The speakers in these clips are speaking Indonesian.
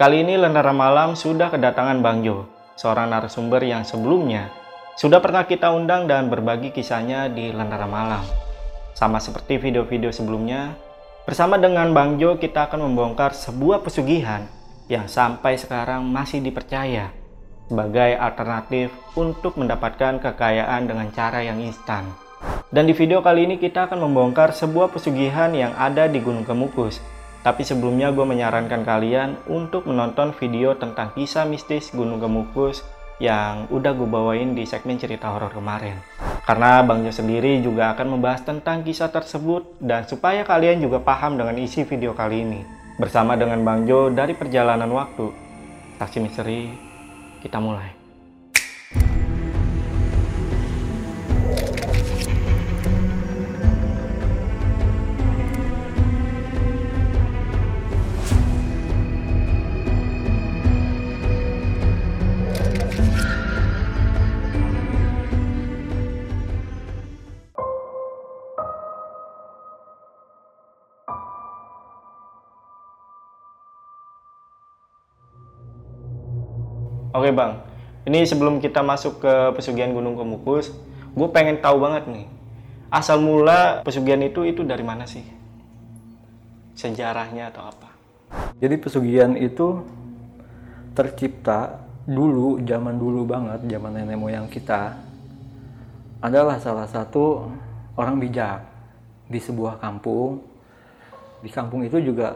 Kali ini Lentera Malam sudah kedatangan Bang Jo, seorang narasumber yang sebelumnya sudah pernah kita undang dan berbagi kisahnya di Lentera Malam. Sama seperti video-video sebelumnya, bersama dengan Bang Jo kita akan membongkar sebuah pesugihan yang sampai sekarang masih dipercaya sebagai alternatif untuk mendapatkan kekayaan dengan cara yang instan. Dan di video kali ini kita akan membongkar sebuah pesugihan yang ada di Gunung Kemukus tapi sebelumnya gue menyarankan kalian untuk menonton video tentang kisah mistis Gunung Gemukus yang udah gue bawain di segmen cerita horor kemarin. Karena Bang Jo sendiri juga akan membahas tentang kisah tersebut dan supaya kalian juga paham dengan isi video kali ini. Bersama dengan Bang Jo dari perjalanan waktu. Taksi misteri, kita mulai. Oke bang, ini sebelum kita masuk ke pesugihan Gunung Kemukus, gue pengen tahu banget nih, asal mula pesugihan itu itu dari mana sih? Sejarahnya atau apa? Jadi pesugihan itu tercipta dulu, zaman dulu banget, zaman nenek moyang kita, adalah salah satu orang bijak di sebuah kampung. Di kampung itu juga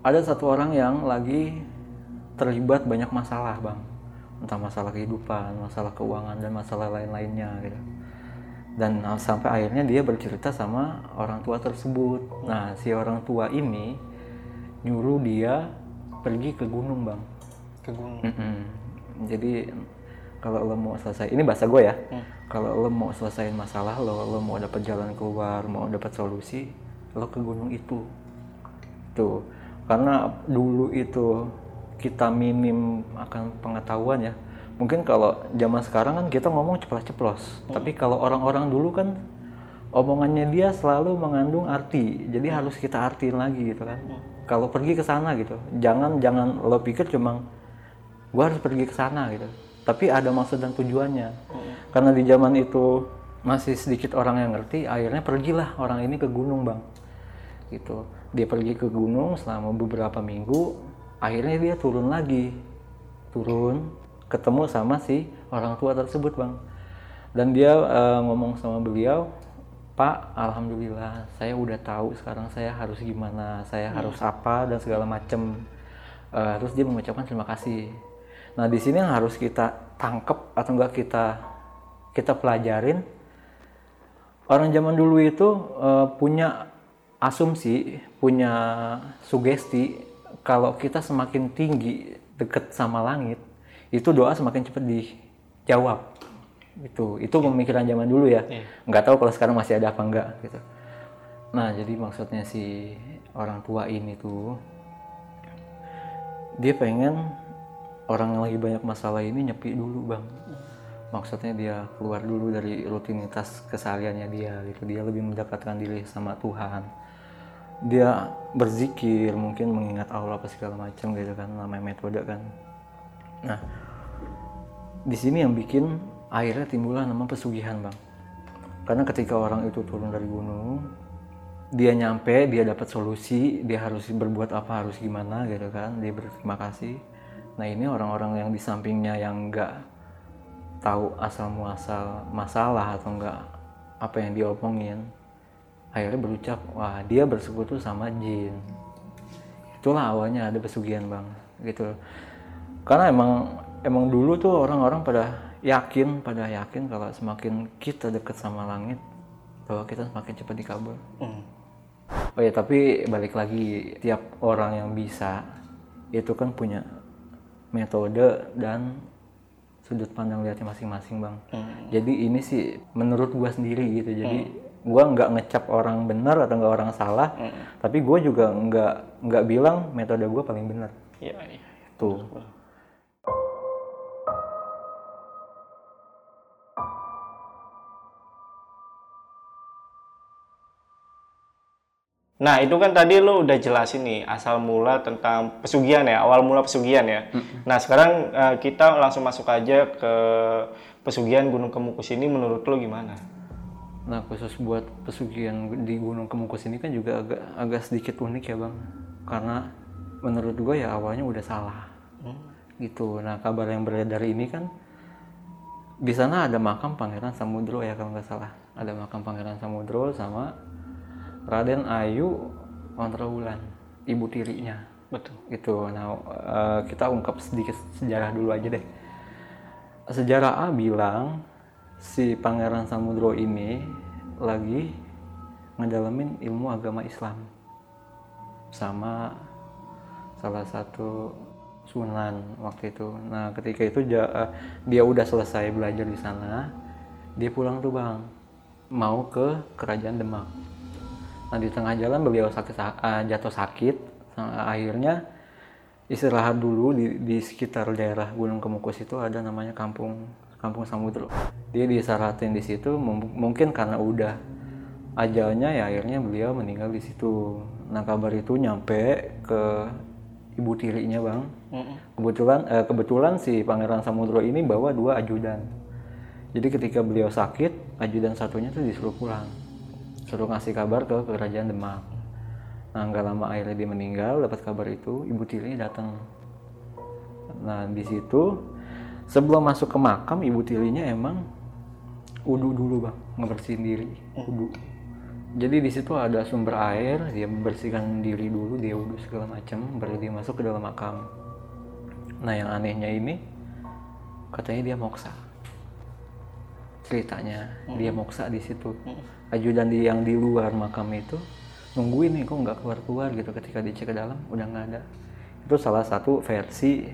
ada satu orang yang lagi terlibat banyak masalah, bang entah masalah kehidupan, masalah keuangan dan masalah lain-lainnya gitu. Dan sampai akhirnya dia bercerita sama orang tua tersebut. Nah, si orang tua ini nyuruh dia pergi ke gunung, Bang. Ke gunung. Mm -mm. Jadi kalau lo mau selesai, ini bahasa gue ya. Hmm. Kalau lo mau selesaiin masalah lo, lo mau dapat jalan keluar, mau dapat solusi, lo ke gunung itu. Tuh. Karena dulu itu kita minim akan pengetahuan ya mungkin kalau zaman sekarang kan kita ngomong ceplos-ceplos hmm. tapi kalau orang-orang dulu kan omongannya dia selalu mengandung arti. Jadi hmm. harus kita artiin lagi gitu kan. Hmm. kalau pergi ke sana gitu. Jangan jangan lo pikir cuma gua harus pergi ke sana gitu. Tapi ada maksud dan tujuannya. Hmm. karena di zaman itu masih sedikit orang yang ngerti akhirnya pergilah orang ini ke gunung bang. Gitu. Dia pergi ke gunung selama beberapa minggu akhirnya dia turun lagi. Turun ketemu sama si orang tua tersebut bang. Dan dia uh, ngomong sama beliau Pak Alhamdulillah saya udah tahu sekarang saya harus gimana saya hmm. harus apa dan segala macem. Uh, terus dia mengucapkan terima kasih. Nah di sini yang harus kita tangkep atau enggak kita kita pelajarin orang zaman dulu itu uh, punya asumsi punya sugesti kalau kita semakin tinggi deket sama langit, itu doa semakin cepat dijawab. Itu itu yeah. pemikiran zaman dulu ya. Yeah. Nggak tahu kalau sekarang masih ada apa enggak gitu. Nah, jadi maksudnya si orang tua ini tuh dia pengen orang yang lagi banyak masalah ini nyepi dulu, Bang. Maksudnya dia keluar dulu dari rutinitas kesehariannya dia gitu. Dia lebih mendekatkan diri sama Tuhan dia berzikir mungkin mengingat Allah apa segala macam gitu kan namanya metode kan nah di sini yang bikin akhirnya timbullah nama pesugihan bang. Karena ketika orang itu turun dari gunung dia nyampe dia dapat solusi dia harus berbuat apa harus gimana gitu kan. Dia berterima kasih. Nah ini orang-orang yang di sampingnya yang nggak tahu asal muasal masalah atau enggak apa yang diomongin akhirnya berucap wah dia bersekutu sama jin. Itulah awalnya ada pesugihan bang gitu. Karena emang emang dulu tuh orang-orang pada yakin pada yakin kalau semakin kita dekat sama langit bahwa kita semakin cepat dikabul. Hmm. oh ya tapi balik lagi tiap orang yang bisa itu kan punya metode dan sudut pandang lihatnya masing-masing bang. Hmm. jadi ini sih menurut gua sendiri gitu. Jadi hmm. gue nggak ngecap orang benar atau nggak orang salah mm. tapi gue juga nggak nggak bilang metode gue paling benar. Iya iya. Tuh Nah, itu kan tadi lo udah jelasin nih asal mula tentang pesugihan ya, awal mula pesugihan ya. Nah, sekarang eh, kita langsung masuk aja ke pesugihan Gunung Kemukus ini menurut lo gimana? Nah khusus buat pesugihan di Gunung Kemukus ini kan juga agak agak sedikit unik ya bang, karena menurut gue ya awalnya udah salah, gitu. Nah kabar yang beredar ini kan di sana ada makam Pangeran Samudro ya kalau nggak salah, ada makam Pangeran Samudro sama Raden Ayu Ontrowulan, ibu tirinya, Betul. gitu. Nah eh, kita ungkap sedikit sejarah dulu aja deh. Sejarah A bilang si Pangeran Samudro ini lagi ngedalamin ilmu agama Islam sama salah satu sunan waktu itu. Nah, ketika itu ja- eh, dia udah selesai belajar di sana, dia pulang tuh bang, mau ke kerajaan Demak. Nah, di tengah jalan beliau sakit eh, jatuh sakit, Nah, akhirnya istirahat dulu di, di sekitar daerah Gunung Kemukus itu ada namanya kampung Kampung Samudro. Dia disaratin di situ mungkin karena udah ajalnya ya akhirnya beliau meninggal di situ. Nah kabar itu nyampe ke ibu tirinya bang. Kebetulan eh, kebetulan si Pangeran Samudro ini bawa dua ajudan. Jadi ketika beliau sakit, ajudan satunya tuh disuruh pulang, suruh ngasih kabar ke kerajaan Demak. Nah nggak lama akhirnya dia meninggal, dapat kabar itu, ibu tirinya datang. Nah di situ sebelum masuk ke makam ibu tirinya emang udu dulu bang, ngebersihin diri, udu. Jadi di situ ada sumber air, dia membersihkan diri dulu, dia udu segala macam, baru dia masuk ke dalam makam. Nah yang anehnya ini katanya dia moksa. Ceritanya dia moksa di situ. Ajudan di yang di luar makam itu nungguin nih kok nggak keluar keluar gitu ketika dicek ke dalam udah nggak ada. Itu salah satu versi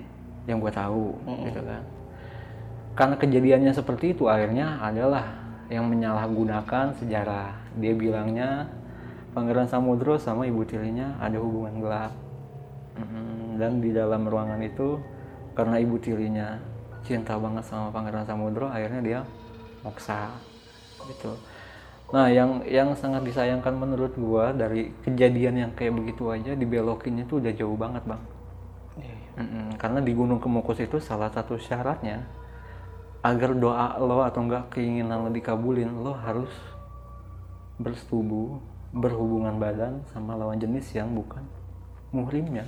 yang gue tahu gitu kan. Karena kejadiannya seperti itu akhirnya adalah yang menyalahgunakan sejarah. Dia bilangnya Pangeran Samudro sama ibu tirinya ada hubungan gelap. Mm, Dan di dalam ruangan itu karena ibu tirinya cinta banget sama Pangeran Samudro, akhirnya dia moksa gitu. Nah, yang yang sangat disayangkan menurut gua dari kejadian yang kayak begitu aja dibelokinnya tuh udah jauh banget, Bang. Mm-mm, karena di Gunung Kemukus itu salah satu syaratnya agar doa lo atau enggak keinginan lo dikabulin, lo harus bersetubuh, berhubungan badan sama lawan jenis yang bukan muhrimnya.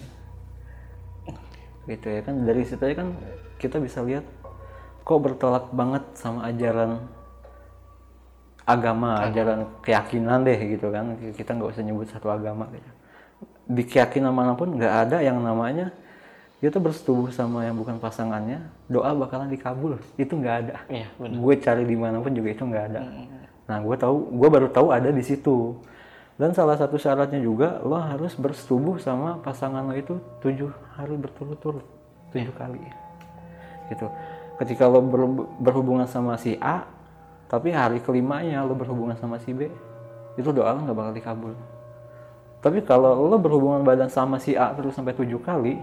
Gitu ya kan dari situ aja kan kita bisa lihat kok bertolak banget sama ajaran agama, ajaran keyakinan deh gitu kan. Kita nggak usah nyebut satu agama gitu. Di keyakinan mana pun nggak ada yang namanya kita bersetubuh sama yang bukan pasangannya, doa bakalan dikabul. Itu nggak ada. Iya. Gue cari di mana pun juga itu nggak ada. Nah, gue tahu, gue baru tahu ada di situ. Dan salah satu syaratnya juga lo harus bersetubuh sama pasangan lo itu tujuh hari berturut-turut, tujuh kali. Gitu. Ketika lo ber- berhubungan sama si A, tapi hari kelimanya lo berhubungan sama si B, itu doa lo nggak bakal dikabul. Tapi kalau lo berhubungan badan sama si A terus sampai tujuh kali,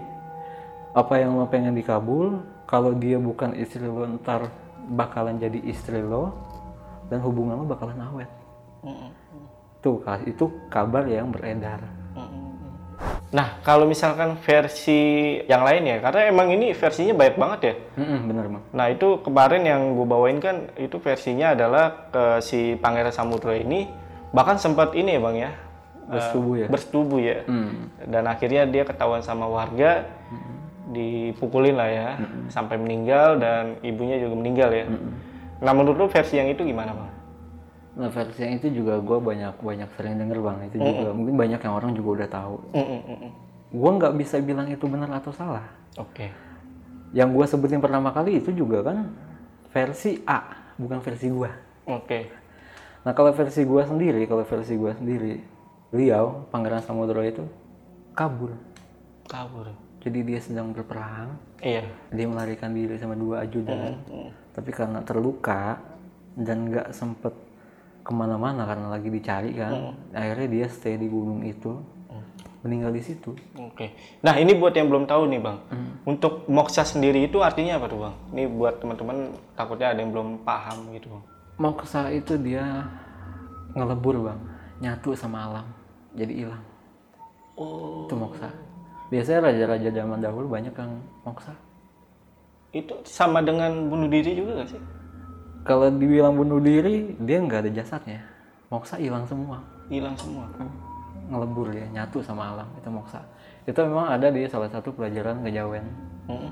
apa yang lo pengen dikabul, kalau dia bukan istri lo ntar bakalan jadi istri lo, dan hubungan lo bakalan awet. Tuh, ka- itu kabar yang beredar. Nah, kalau misalkan versi yang lain ya, karena emang ini versinya banyak banget ya. Mm-mm, bener bang. Nah, itu kemarin yang gue bawain kan, itu versinya adalah ke si Pangeran Samudra ini, bahkan sempat ini ya bang ya, Bersetubuh ya. bersetubuh ya. Hmm. Dan akhirnya dia ketahuan sama warga, dipukulin lah ya, sampai meninggal dan ibunya juga meninggal ya. Nah, menurut lu versi yang itu gimana bang? Nah versi yang itu juga gue banyak banyak sering denger bang. Itu juga mungkin banyak yang orang juga udah tahu. Mm, mm, mm, mm. Gue nggak bisa bilang itu benar atau salah. Oke. Yang gue sebutin pertama kali itu juga kan versi A, bukan versi gue. Oke. Nah kalau versi gue sendiri, kalau versi gue sendiri, beliau Pangeran Samudro itu kabur. Kabur. Jadi dia sedang berperang, Iya. dia melarikan diri sama dua ajudan. Tapi karena terluka dan nggak sempet ke mana-mana karena lagi dicari kan, akhirnya dia stay di gunung itu, meninggal di situ. Oke. Nah, ini buat yang belum tahu nih, Bang. Untuk moksa sendiri itu artinya apa tuh, Bang? Ini buat teman-teman takutnya ada yang belum paham gitu, Bang. Moksa itu dia ngelebur bang, nyatu sama alam. jadi hilang Oh. itu moksa biasanya raja-raja zaman dahulu banyak yang moksa Itu sama dengan bunuh diri juga gak sih? Kalau dibilang bunuh diri dia nggak ada jasadnya moksa hilang semua Hilang semua. ngelebur dia nyatu sama alam itu moksa itu memang ada di salah satu pelajaran kejawen Mm.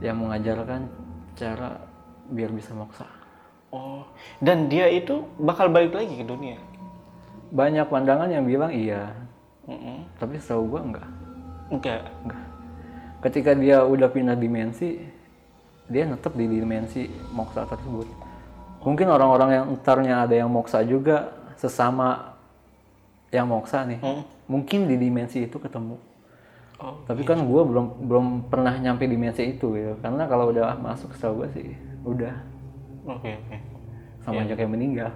yang mengajarkan cara biar bisa moksa Oh. Dan dia itu bakal balik lagi ke dunia. banyak pandangan yang bilang iya Mm-mm. tapi setahu gua enggak Enggak. enggak ketika dia udah pindah dimensi dia tetap di dimensi moksa tersebut mungkin orang-orang yang entarnya ada yang moksa juga sesama yang moksa nih Mm. mungkin di dimensi itu ketemu Oh. tapi kan gua belum belum pernah nyampe dimensi itu ya karena kalau udah masuk setahu gua sih udah Oke oke. sama aja kayak meninggal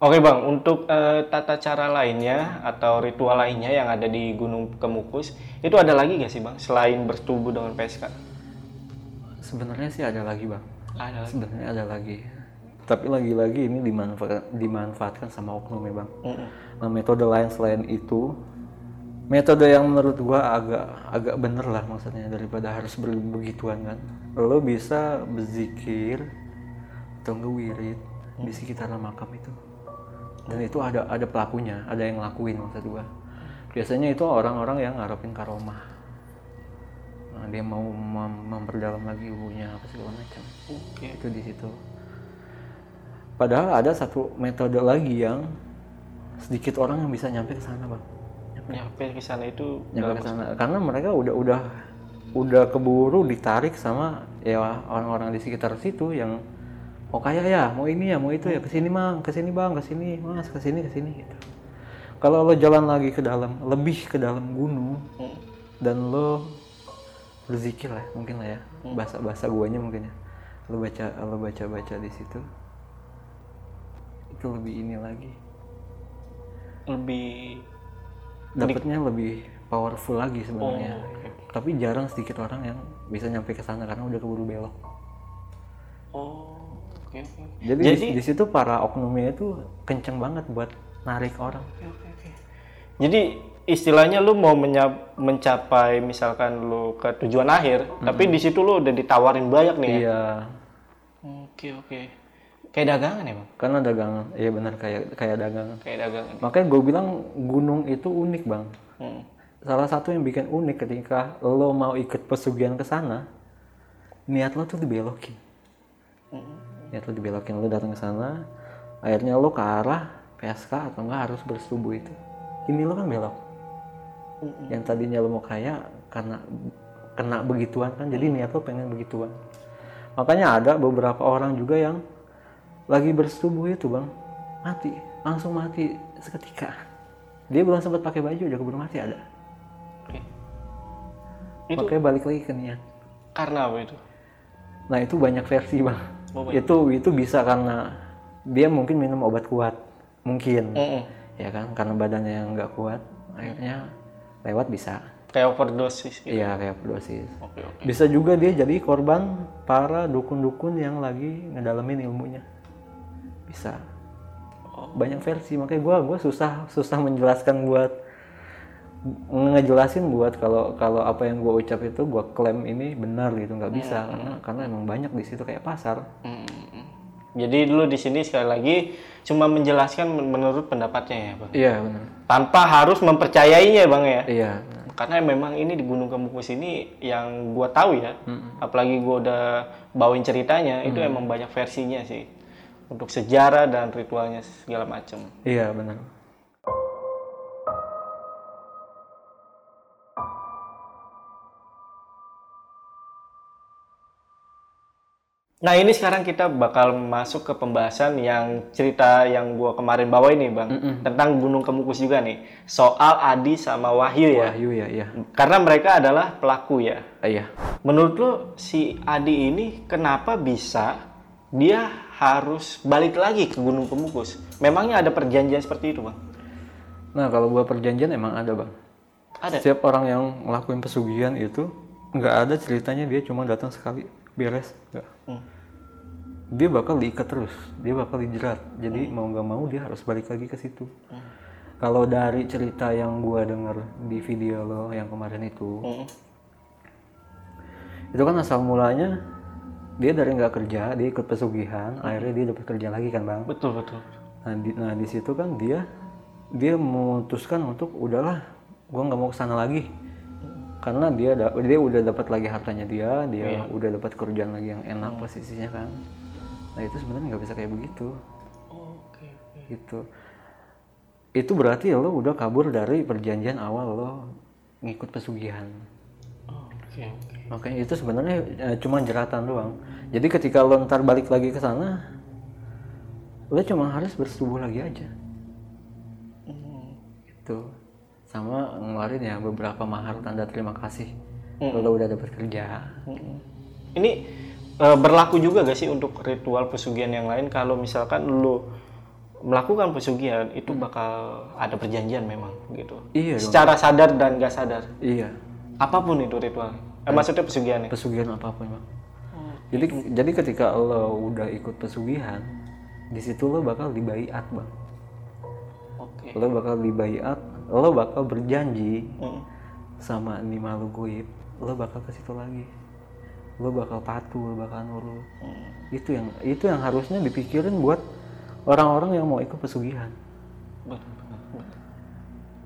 Oke bang, untuk eh, tata cara lainnya atau ritual lainnya yang ada di Gunung Kemukus itu ada lagi gak sih bang selain bertubuh dengan PSK? sebenarnya sih ada lagi bang Ada lagi. sebenarnya ada lagi tapi lagi-lagi ini dimanfaatkan dimanfaatkan sama oknum ya bang Mm-mm. Nah, metode lain selain itu, metode yang menurut gua agak agak bener lah maksudnya daripada harus ber- begituan kan. Lo bisa berzikir atau ngewirid di sekitaran makam itu. Dan itu ada ada pelakunya, ada yang ngelakuin maksud gua. Biasanya itu orang-orang yang ngarepin karomah. Nah, dia mau mem- memperdalam lagi ibunya apa segala macam. Oke. Itu di situ. Padahal ada satu metode lagi yang sedikit orang yang bisa nyampe ke sana, Bang. Nyampe ke sana itu Nyampe ke sana karena mereka udah udah udah keburu ditarik sama ya orang-orang di sekitar situ yang mau kaya ya, mau ini ya, mau itu ya, ke sini mang, ke sini bang, ke sini mas, ke sini ke sini gitu. Kalau lo jalan lagi ke dalam, lebih ke dalam gunung Mm. dan lo berzikir lah, mungkin lah ya, bahasa bahasa guanya mungkin ya, lo baca lo baca baca di situ, itu lebih ini lagi, lebih dapatnya lebih powerful lagi sebenarnya. Oh, oke. Tapi jarang sedikit orang yang bisa nyampe ke sana karena udah keburu belok. Oh, oke oke. Jadi, di, di situ para oknumnya itu kenceng banget buat narik orang. Oke, oke, oke. Jadi istilahnya lu mau mencapai misalkan lu ke tujuan akhir, tapi di situ lu udah ditawarin banyak nih ya. Iya, Oke oke. Kayak dagangan ya bang? karena dagangan. Iya benar kayak kayak dagangan. Kayak dagangan. Makanya gue bilang gunung itu unik bang. Hmm. Salah satu yang bikin unik ketika lo mau ikut pesugihan ke sana, niat lo tuh dibelokin. Niat lo dibelokin, lo datang ke sana, akhirnya lo ke arah PSK atau enggak harus bersetubuh itu. Ini lo kan belok. Yang tadinya lo mau kaya karena kena begituan kan, jadi niat lo pengen begituan. Makanya ada beberapa orang juga yang lagi bersetubuh itu bang, mati, langsung mati seketika. Dia belum sempat pakai baju udah keburu mati ada. Oke. Itu Makanya balik lagi ke niat. karena apa itu? Nah itu banyak versi bang. Oh, Itu itu bisa karena dia mungkin minum obat kuat, mungkin, Mm-mm. ya kan? Karena badannya yang nggak kuat, akhirnya lewat bisa. Kayak overdosis gitu. Iya kayak dosis. Oke oke. Bisa juga dia jadi korban para dukun-dukun yang lagi ngedalamin ilmunya. Bisa. Oh. Banyak versi, makanya gua gua susah susah menjelaskan buat ngejelasin buat kalau kalau apa yang gua ucap itu gua klaim ini benar gitu nggak bisa karena karena emang banyak di situ kayak pasar. Mm-mm. Jadi dulu di sini sekali lagi cuma menjelaskan men- menurut pendapatnya ya bang. Iya benar. Tanpa harus mempercayainya bang ya. Iya. Karena memang ini di Gunung Kemukus ini yang gua tahu ya, apalagi gua udah bawain ceritanya, itu emang banyak versinya sih. Untuk sejarah dan ritualnya segala macam. Iya benar. Nah ini sekarang kita bakal masuk ke pembahasan yang cerita yang gua kemarin bawa ini bang, tentang Gunung Kemukus juga nih, soal Adi sama Wahyu ya. Wahyu ya, iya. Karena mereka adalah pelaku ya. Iya. Menurut lo si Adi ini kenapa bisa dia harus balik lagi ke Gunung Kemukus? Memangnya ada perjanjian seperti itu bang? Nah kalau gua perjanjian emang ada bang. Ada. Setiap orang yang ngelakuin pesugihan itu nggak ada ceritanya dia cuma datang sekali beres. Nggak Hmm. dia bakal diikat terus. Dia bakal dijerat. Jadi mau nggak mau dia harus balik lagi ke situ. Kalau dari cerita yang gua denger di video lo yang kemarin itu Mm-mm. itu kan asal mulanya dia dari nggak kerja dia ikut pesugihan akhirnya dia dapat kerja lagi kan bang? Betul betul. Nah di, nah di situ kan dia dia memutuskan untuk udahlah gua nggak mau ke sana lagi karena dia da- dia udah dapat lagi hartanya dia dia udah dapat kerjaan lagi yang enak posisinya kan. Nah itu sebenarnya nggak bisa kayak begitu. Oke gitu. Itu berarti lo udah kabur dari perjanjian awal lo ngikut pesugihan. Oke oke. Makanya itu sebenarnya eh, cuma jeratan doang. Jadi ketika lo ntar balik lagi ke sana lo cuma harus bersetubuh lagi aja. Gitu sama ngeluarin ya beberapa mahar tanda terima kasih lo udah dapat kerja Mm-mm. Ini eh, berlaku juga gak sih untuk ritual pesugihan yang lain kalau misalkan lu melakukan pesugihan itu bakal ada perjanjian memang gitu. iya dong Secara sadar dan gak sadar. iya Apa pun itu ritual. Eh, maksudnya pesugihan ya. pesugihan apa pun bang jadi jadi ketika lo udah ikut pesugihan di situ lo bakal dibaiat bang Oke. lo bakal dibaiat lo bakal berjanji Mm. sama di makhluk goib lo bakal ke situ lagi. Lo bakal patuh lo bakal nurut. Itu yang itu yang harusnya dipikirin buat orang-orang yang mau ikut pesugihan.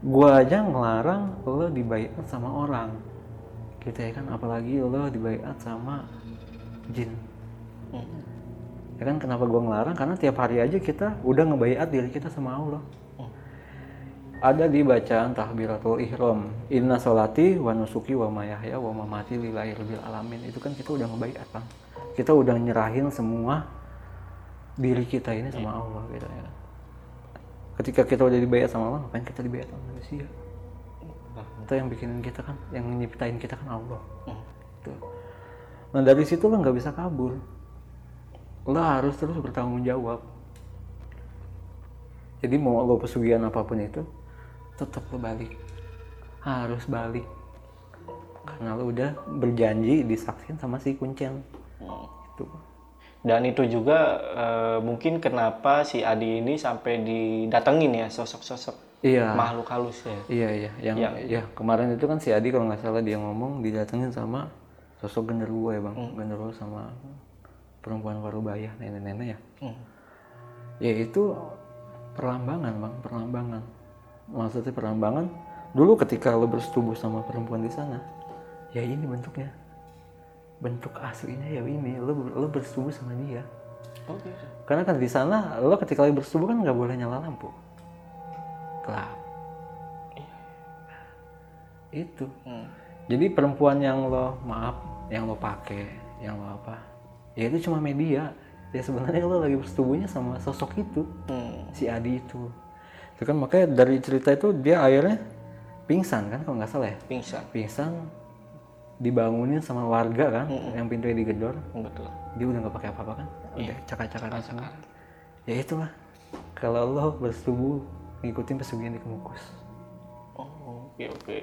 Gua aja ngelarang lo dibaiat sama orang. Gitu ya kan? Apalagi lo dibaiat sama jin. Mm. ya kan? Kenapa gua ngelarang? Karena tiap hari aja kita udah ngebaiat diri kita sama Allah ada di bacaan tahbiratul ihram. Inna solati wa nusuki wa mayahya wa mamati lillahi rabbil alamin. Itu kan kita udah ngebaiat bang. Kita udah nyerahin semua diri kita ini sama Allah gitu ya. Ketika kita udah dibayar sama Allah ngapain kita dibayar sama manusia? Itu yang bikinin kita kan yang nyiptain kita kan Allah. Gitu. nah dari situ lo nggak bisa kabur. Lo harus terus bertanggung jawab. Jadi mau lo pesugihan apa pun itu tetap lo balik. Harus balik. Karena lo udah berjanji disaksin sama si kuncen itu Dan itu juga eh, mungkin kenapa si Adi ini sampai didatengin ya sosok-sosok iya. makhluk halus ya. iya iya. Yang ya kemarin itu kan si Adi kalau nggak salah dia ngomong didatengin sama sosok genderuwo ya bang. Genderuwo sama perempuan parubaya nenek-nenek ya. Hmm. ya itu perlambangan bang. Perlambangan maksudnya perlambangan dulu ketika lo bersetubuh sama perempuan di sana ya ini bentuknya. Bentuk aslinya ya ini. Lo lo bersetubuh sama dia. Oke. karena kan di sana lo ketika lo bersetubuh kan nggak boleh nyala lampu. Gelap. Itu. Hmm. jadi perempuan yang lo maaf yang lo pakai yang lo apa ya itu cuma media. Ya sebenarnya lo lagi bersetubuhnya sama sosok itu. Hmm. si Adi itu itu kan makanya dari cerita itu dia akhirnya pingsan kan kalau nggak salah ya Pingsan. pingsan dibangunin sama warga kan yang pintunya digedor Betul. dia udah nggak pakai apa-apa kan udah cakar-cakaran semua ya itulah kalau lo bersetubuh ngikutin pesugihan di kemukus Oh, oke oke.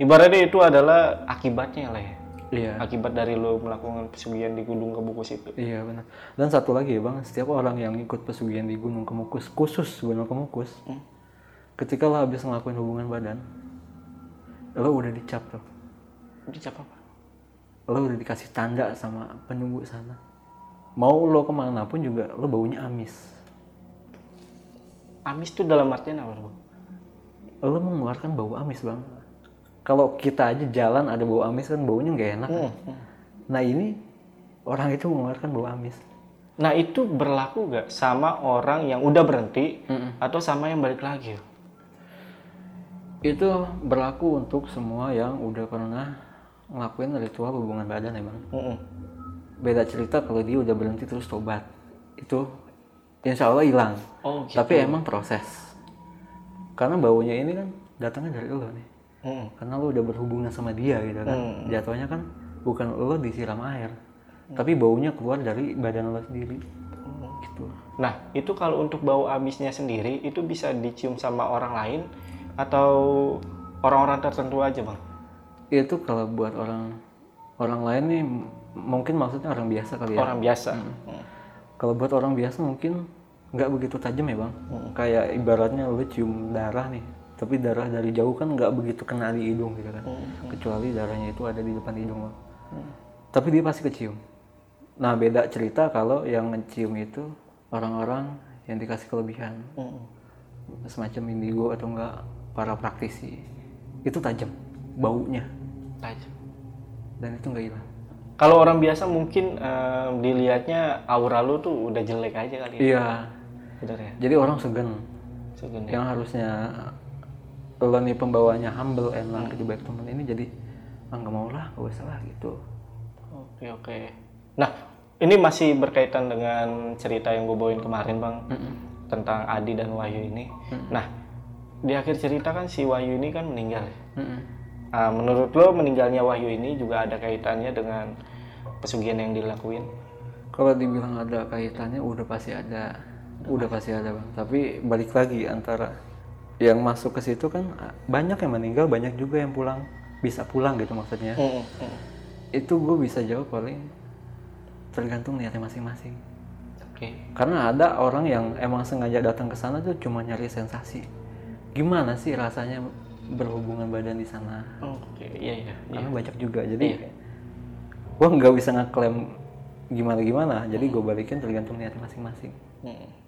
Ibaratnya itu adalah akibatnya lah ya. iya Akibat dari lo melakukan pesugihan di Gunung Kebukus itu. Iya benar. Dan satu lagi ya bang, setiap orang yang ikut pesugihan di Gunung Kemukus, khusus Gunung Kemukus, Hmm. Ketika lo habis ngelakuin hubungan badan, lo udah dicap tuh, Dicap apa? lo udah dikasih tanda sama penunggu sana. Mau lo ke mana pun juga lo baunya amis. Amis itu dalam artian apa, Bang? Lo mengeluarkan bau amis bang. Kalau kita aja jalan ada bau amis kan baunya nggak enak. kan? Nah ini orang itu mengeluarkan bau amis. Nah, itu berlaku gak sama orang yang udah berhenti atau sama yang balik lagi? Itu berlaku untuk semua yang udah pernah ngelakuin ritual hubungan badan ya bang. Mm-mm. beda cerita kalau dia udah berhenti terus tobat itu insya Allah hilang Oh, gitu. tapi emang proses karena baunya ini kan datangnya dari lo nih Mm-mm. karena lo udah berhubungan sama dia gitu kan Hmm. jatuhnya kan bukan lo disiram air tapi baunya keluar dari badan lo sendiri gitu Nah, itu kalau untuk bau amisnya sendiri itu bisa dicium sama orang lain atau orang-orang tertentu aja, Bang? itu kalau buat orang orang lain nih mungkin maksudnya orang biasa kali ya. Orang biasa. Hmm. kalau buat orang biasa mungkin nggak begitu tajam ya bang. Kayak ibaratnya lu cium darah nih tapi darah dari jauh kan nggak begitu kena di hidung gitu kan. Kecuali darahnya itu ada di depan hidung bang. Tapi dia pasti kecium. Nah beda cerita kalau yang ngecium itu orang-orang yang dikasih kelebihan. Hmm. semacam indigo atau enggak para praktisi itu tajam baunya Tajam. dan itu nggak hilang Kalau orang biasa mungkin eh, dilihatnya aura lu tuh udah jelek aja kali ya. iya Bener ya? jadi orang segan Sebenarnya. yang harusnya lo nih pembawanya humble enak gitu baik temen ini jadi ah nggak mau lah gak usah lah gitu Oke oke. Nah ini masih berkaitan dengan cerita yang gue bawain kemarin bang tentang Adi dan Wahyu ini. Nah di akhir cerita kan si Wahyu ini kan meninggal. ya. Mm-mm. Ah, menurut lo meninggalnya Wahyu ini juga ada kaitannya dengan pesugihan yang dilakuin? kalau dibilang ada kaitannya udah pasti ada udah pasti ada bang tapi balik lagi antara yang masuk ke situ kan ah, banyak yang meninggal banyak juga yang pulang bisa pulang gitu maksudnya Hmm, hmm. itu gue bisa jawab paling tergantung niatnya masing-masing Oke. karena ada orang yang emang sengaja datang ke sana tuh cuma nyari sensasi gimana sih rasanya berhubungan badan di sana Oke iya iya. iya. karena banyak juga jadi gua nggak bisa ngeklaim gimana gimana jadi gue balikin tergantung niatnya masing-masing Hmm.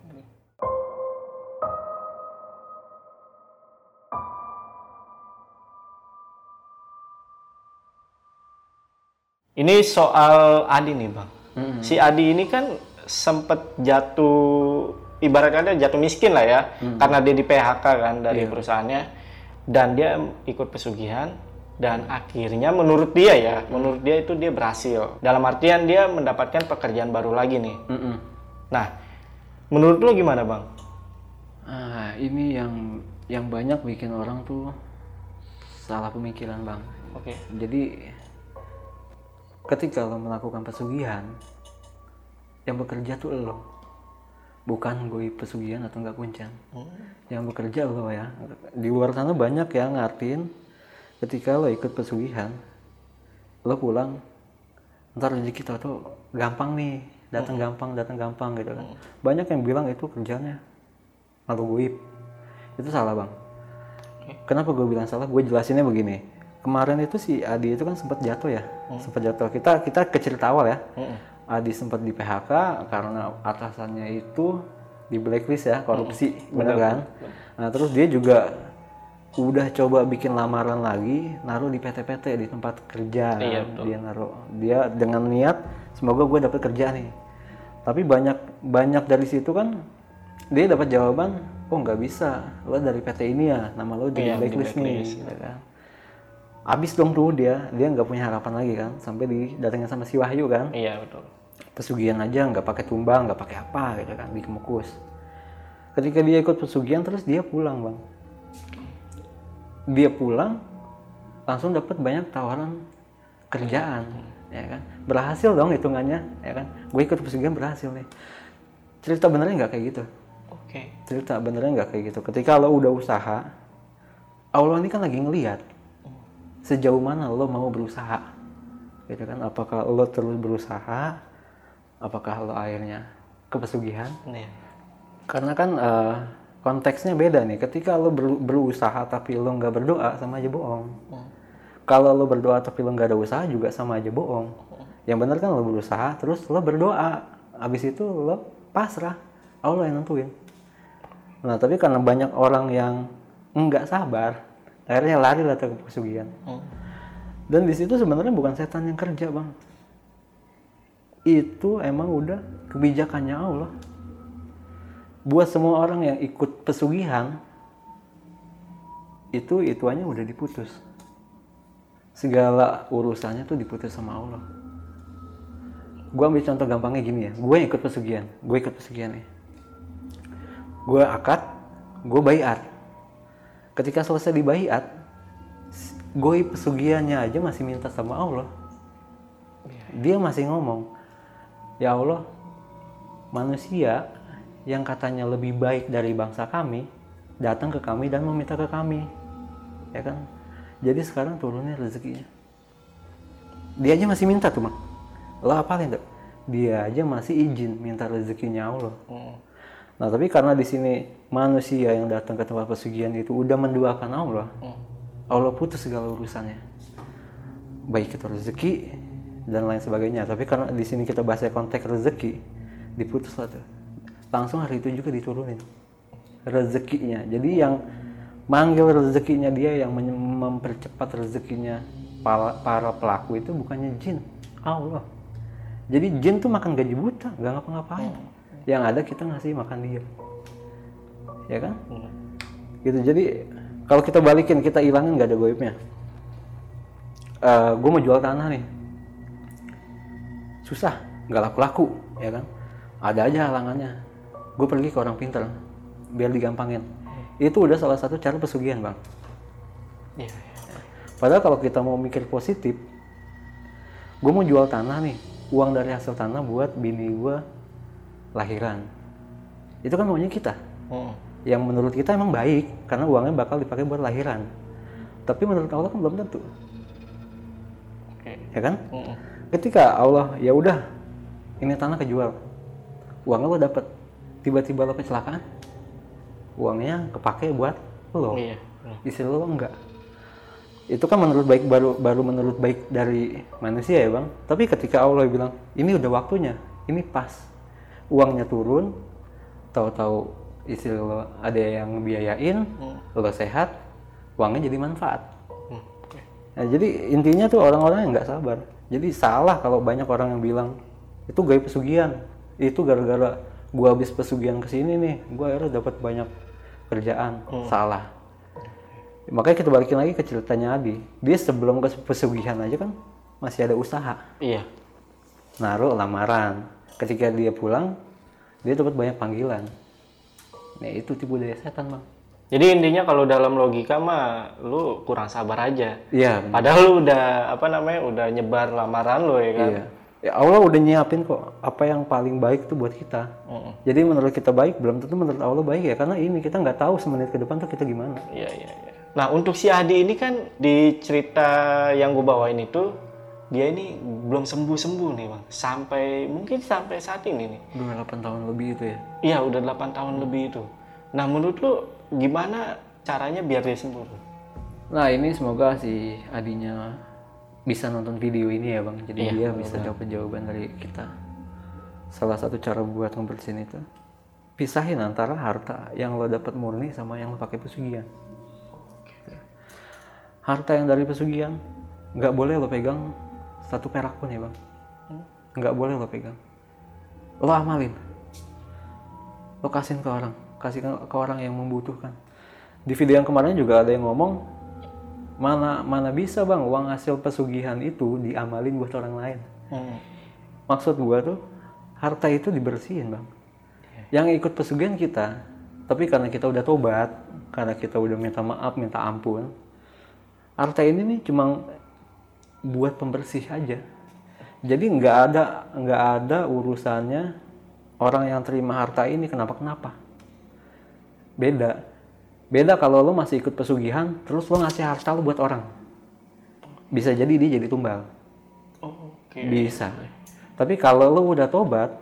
Ini soal Adi nih bang. Si Adi ini kan sempet jatuh, ibaratnya jatuh miskin lah ya, karena dia di PHK kan dari perusahaannya, dan dia ikut pesugihan, dan akhirnya menurut dia ya, menurut dia itu dia berhasil. Dalam artian dia mendapatkan pekerjaan baru lagi nih. Mm-mm. Nah, menurut lo gimana bang? ah ini yang yang banyak bikin orang tuh salah pemikiran bang Oke. jadi ketika lo melakukan pesugihan yang bekerja tuh lo bukan gue pesugihan atau enggak kuncen yang bekerja lo ya? Di luar sana banyak yang ngartin ketika lo ikut pesugihan lo pulang ntar rezeki tau tuh gampang nih datang gampang datang gampang gitu kan. Banyak yang bilang itu kerjanya lalu goib. Itu salah bang. Kenapa gue bilang salah? Gue jelasinnya begini. Kemarin itu si Adi itu kan sempat jatuh ya sempat jatuh. Kita kita ke cerita awal ya. Mm-mm. Adi sempat di PHK karena atasannya itu di blacklist ya korupsi bener kan? nah terus dia juga udah coba bikin lamaran lagi naruh di PT-PT di tempat kerja Iya, betul. dia naruh dia dengan niat semoga gue dapet kerja nih. Tapi banyak banyak dari situ kan dia dapat jawaban oh nggak bisa. Lo dari PT ini ya nama lo di Iya, di blacklist nih gitu kan abis dong tuh dia dia nggak punya harapan lagi kan? Sampai didatengin sama si Wahyu kan? Iya betul. pesugihan aja nggak pakai tumbang nggak pakai apa gitu kan? Dikemukus. Ketika dia ikut pesugihan terus dia pulang bang. Dia pulang langsung dapat banyak tawaran kerjaan ya kan? Berhasil dong hitungannya ya kan? Gue ikut pesugihan berhasil nih. Cerita benernya nggak kayak gitu. Oke. cerita benernya nggak kayak gitu. Ketika lo udah usaha Allah ini kan lagi ngelihat sejauh mana lo mau berusaha gitu kan? Apakah lo terus berusaha? Apakah lo akhirnya ke pesugihan Nih. karena kan eh, konteksnya beda nih. Ketika lo ber- berusaha tapi lo nggak berdoa sama aja bohong. Kalau lo berdoa tapi lo nggak ada usaha juga sama aja bohong. Yang benar kan lo berusaha terus lo berdoa. Habis itu lo pasrah. Allah yang nentuin. Nah tapi karena banyak orang yang nggak sabar akhirnya lari lah ke pesugihan. Hmm. dan di situ sebenarnya bukan setan yang kerja bang. Itu emang udah kebijakannya Allah. Buat semua orang yang ikut pesugihan itu ituannya udah diputus. Segala urusannya tuh diputus sama Allah. Gue ambil contoh gampangnya gini ya. Gue ikut pesugihan. Gue ikut pesugihan nih. Gue akad gue bayat ketika selesai di bayat gue pesugihannya aja masih minta sama Allah. Dia masih ngomong ya Allah manusia yang katanya lebih baik dari bangsa kami datang ke kami dan meminta ke kami. Ya kan? Jadi sekarang turunin rezekinya. Dia aja masih minta tuh bang lo apalin tuh? Dia aja masih izin minta rezekinya Allah. Hmm. nah tapi karena di sini manusia yang datang ke tempat pesugihan itu? Udah menduakan Allah. Hmm. Allah putus segala urusannya. Baik itu rezeki dan lain sebagainya. Tapi karena di sini kita bahasnya konteks rezeki diputus lah tuh. Langsung hari itu juga diturunin. Rezekinya. Jadi yang manggil rezekinya dia yang mempercepat rezekinya para, para pelaku itu bukannya jin Allah. Jadi jin tuh makan gaji buta nggak ngapa-ngapain. Yang ada kita ngasih makan dia ya kan? Hmm. gitu. Jadi kalau kita balikin kita ilangin nggak ada goibnya. Gue mau jual tanah nih. Susah. Nggak laku-laku ya kan? Ada aja halangannya. Gue pergi ke orang pintar biar digampangin. Itu udah salah satu cara pesugihan bang. Iya. padahal kalau kita mau mikir positif gue mau jual tanah nih. Uang dari hasil tanah buat bini gue lahiran. Itu kan maunya kita. Hmm. Yang menurut kita emang baik karena uangnya bakal dipakai buat lahiran tapi menurut Allah kan belum tentu Oke. ya kan Hmm. ketika Allah ya udah ini tanah kejual uangnya lo dapet tiba-tiba lo kecelakaan uangnya kepake buat lo Iya. Hmm. istri lo enggak itu kan menurut baik baru baru menurut baik dari manusia ya bang tapi ketika Allah bilang ini udah waktunya ini pas uangnya turun tahu-tahu istri lo ada yang biayain Hmm. lo sehat uangnya jadi manfaat Hmm. Nah, jadi intinya tuh orang-orang yang nggak sabar. Jadi salah kalau banyak orang yang bilang itu gaya pesugihan. Itu gara-gara gua habis pesugihan ke sini nih, gua akhirnya dapat banyak kerjaan. Salah. Makanya kita balikin lagi ke ceritanya Adi. Dia sebelum ke pesugihan aja kan masih ada usaha. Iya. Naruh lamaran. Ketika dia pulang, dia dapat banyak panggilan. Nah, itu tipu daya setan, Bang. Jadi intinya kalau dalam logika mah lu kurang sabar aja. Iya. Padahal lu udah apa namanya udah nyebar lamaran lu ya kan. Iya. Ya Allah udah nyiapin kok apa yang paling baik tuh buat kita. Mm-mm. Jadi menurut kita baik belum tentu menurut Allah baik ya karena ini kita nggak tahu semenit ke depan tuh kita gimana. Iya iya iya. Nah untuk si Adi ini kan di cerita yang gue bawain itu dia ini belum sembuh sembuh nih bang. Sampai mungkin sampai saat ini nih. Udah 8 tahun lebih itu ya. Iya udah 8 tahun lebih itu. Nah menurut lu gimana caranya biar dia sembuh? Nah ini semoga si adinya bisa nonton video ini ya bang. Jadi Iya, dia bisa dapat jawaban dari kita. Salah satu cara buat ngebersihin itu pisahin antara harta yang lo dapat murni sama yang lo pakai pesugihan. Harta yang dari pesugihan nggak boleh lo pegang satu perak pun ya bang. Nggak boleh lo pegang. Lo amalin. Lo kasihin ke orang, kasih ke- orang yang membutuhkan. Di video yang kemarin juga ada yang ngomong mana mana bisa bang uang hasil pesugihan itu diamalin buat orang lain. Hmm. Maksud gua tuh harta itu dibersihin bang. Yang ikut pesugihan kita, tapi karena kita udah tobat, karena kita udah minta maaf, minta ampun, harta ini nih cuma buat pembersih aja. Jadi nggak ada nggak ada urusannya orang yang terima harta ini kenapa kenapa. Beda. Beda kalau lo masih ikut pesugihan, terus lo ngasih harta lo buat orang. Bisa jadi dia jadi tumbal. Oh, Oke. Bisa. Tapi kalau lo udah tobat,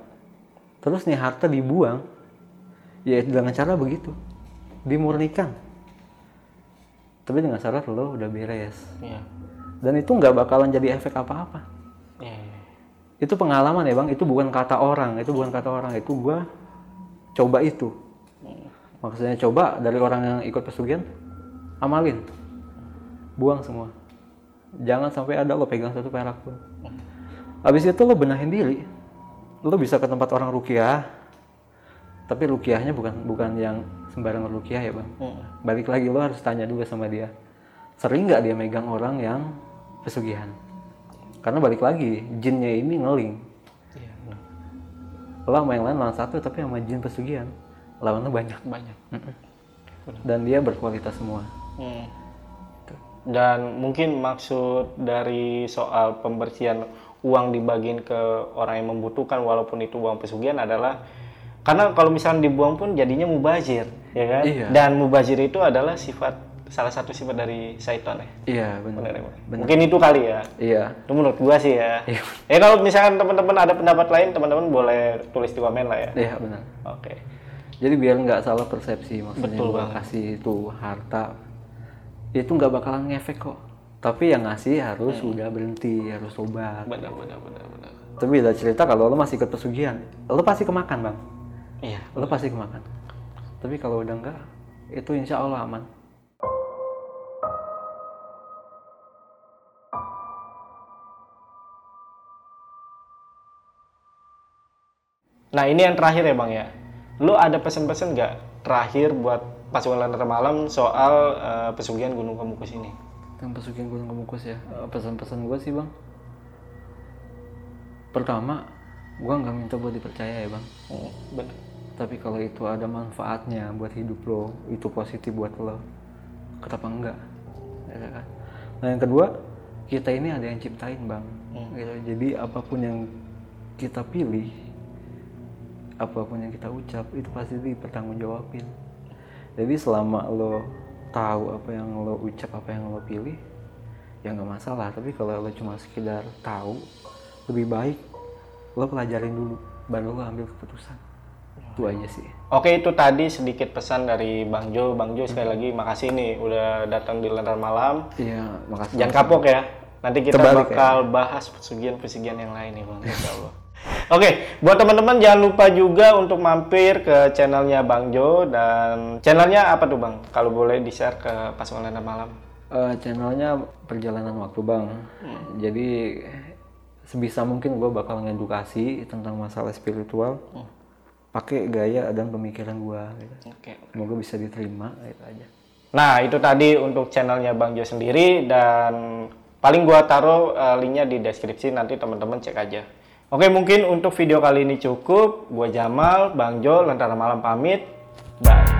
terus nih harta dibuang, ya dengan cara begitu. Dimurnikan. Tapi dengan syarat lo udah beres. Iya. Dan itu nggak bakalan jadi efek apa-apa. Iya. Itu pengalaman ya bang, itu bukan kata orang, itu bukan kata orang, itu gua coba itu. Maksudnya coba dari orang yang ikut pesugihan, amalin. Buang semua. Jangan sampai ada lo pegang satu perak pun. Habis itu lo benahin diri. Lo bisa ke tempat orang rukiah, tapi rukiahnya bukan bukan yang sembarangan rukiah ya bang. Hmm. Balik lagi lo harus tanya dulu sama dia. Sering nggak dia megang orang yang pesugihan? Karena balik lagi, jinnya ini ngeling. Iya. benar. Lo sama yang lain lawan satu, tapi sama jin pesugihan lawannya banyak. Banyak. Dan dia berkualitas semua. Hmm. Dan mungkin maksud dari soal pembersihan uang dibagiin ke orang yang membutuhkan walaupun itu uang pesugihan adalah karena kalau misalnya dibuang pun jadinya mubazir, ya kan? Iya. Dan mubazir itu adalah sifat salah satu sifat dari syaitan ya. Iya benar. Ya? Benar. Mungkin itu kali ya. Iya. Itu menurut gua sih ya. Iya. Ya kalau misalkan teman-teman ada pendapat lain, teman-teman boleh tulis di komen lah ya. Iya benar. Oke. Jadi biar nggak salah persepsi maksudnya Betul gua banget. kasih itu harta itu nggak bakalan ngefek kok. Tapi yang ngasih harus Hmm. udah berhenti, harus tobat. Benar benar benar benar. Tapi beda cerita kalau lo masih ikut pesugihan, lo pasti kemakan bang. Iya. Lo pasti kemakan. Tapi kalau udah enggak, itu insya Allah aman. Nah ini yang terakhir ya bang ya. Lu ada pesan-pesan nggak terakhir buat pasukan Lentera Malam soal eh, pesugihan Gunung Kemukus ini? Yang pesugihan Gunung Kemukus ya. Eh, Pesan-pesan gue sih bang. Pertama, gue nggak minta buat dipercaya ya bang. Hmm, benar. Tapi kalau itu ada manfaatnya buat hidup lo, itu positif buat lo, kenapa enggak? Ya kan? Nah yang kedua, kita ini ada yang ciptain bang. Gitu. Jadi apa pun yang kita pilih, apa pun yang kita ucap, itu pasti dipertanggungjawabin. Jadi selama lo tahu apa yang lo ucap, apa yang lo pilih, ya nggak masalah. Tapi kalau lo cuma sekedar tahu, lebih baik lo pelajarin dulu, baru lo ambil keputusan. Itu aja sih. Oke itu tadi sedikit pesan dari Bang Jo. Bang Jo sekali lagi makasih nih udah datang di Lentera Malam. Iya, makasih. Jangan kapok ya. Nanti kita Kebalik bakal bahas pesugihan-pesugihan yang lain nih bang. Insya Allah. Oke, buat teman-teman jangan lupa juga untuk mampir ke channelnya Bang Jo dan channelnya apa tuh bang? Kalau boleh di share ke pasukan Lentera Malam. Eh, channelnya perjalanan waktu bang. Jadi sebisa mungkin gue bakal ngedukasi tentang masalah spiritual. Pakai gaya dan pemikiran gue. Gitu. Oke. Semoga bisa diterima itu aja. Nah, itu tadi untuk channelnya Bang Jo sendiri dan paling gua taruh eh, linknya di deskripsi nanti teman-teman cek aja. Oke, mungkin untuk video kali ini cukup. Gua Jamal, Bang Jo, Lentera Malam pamit. Bye.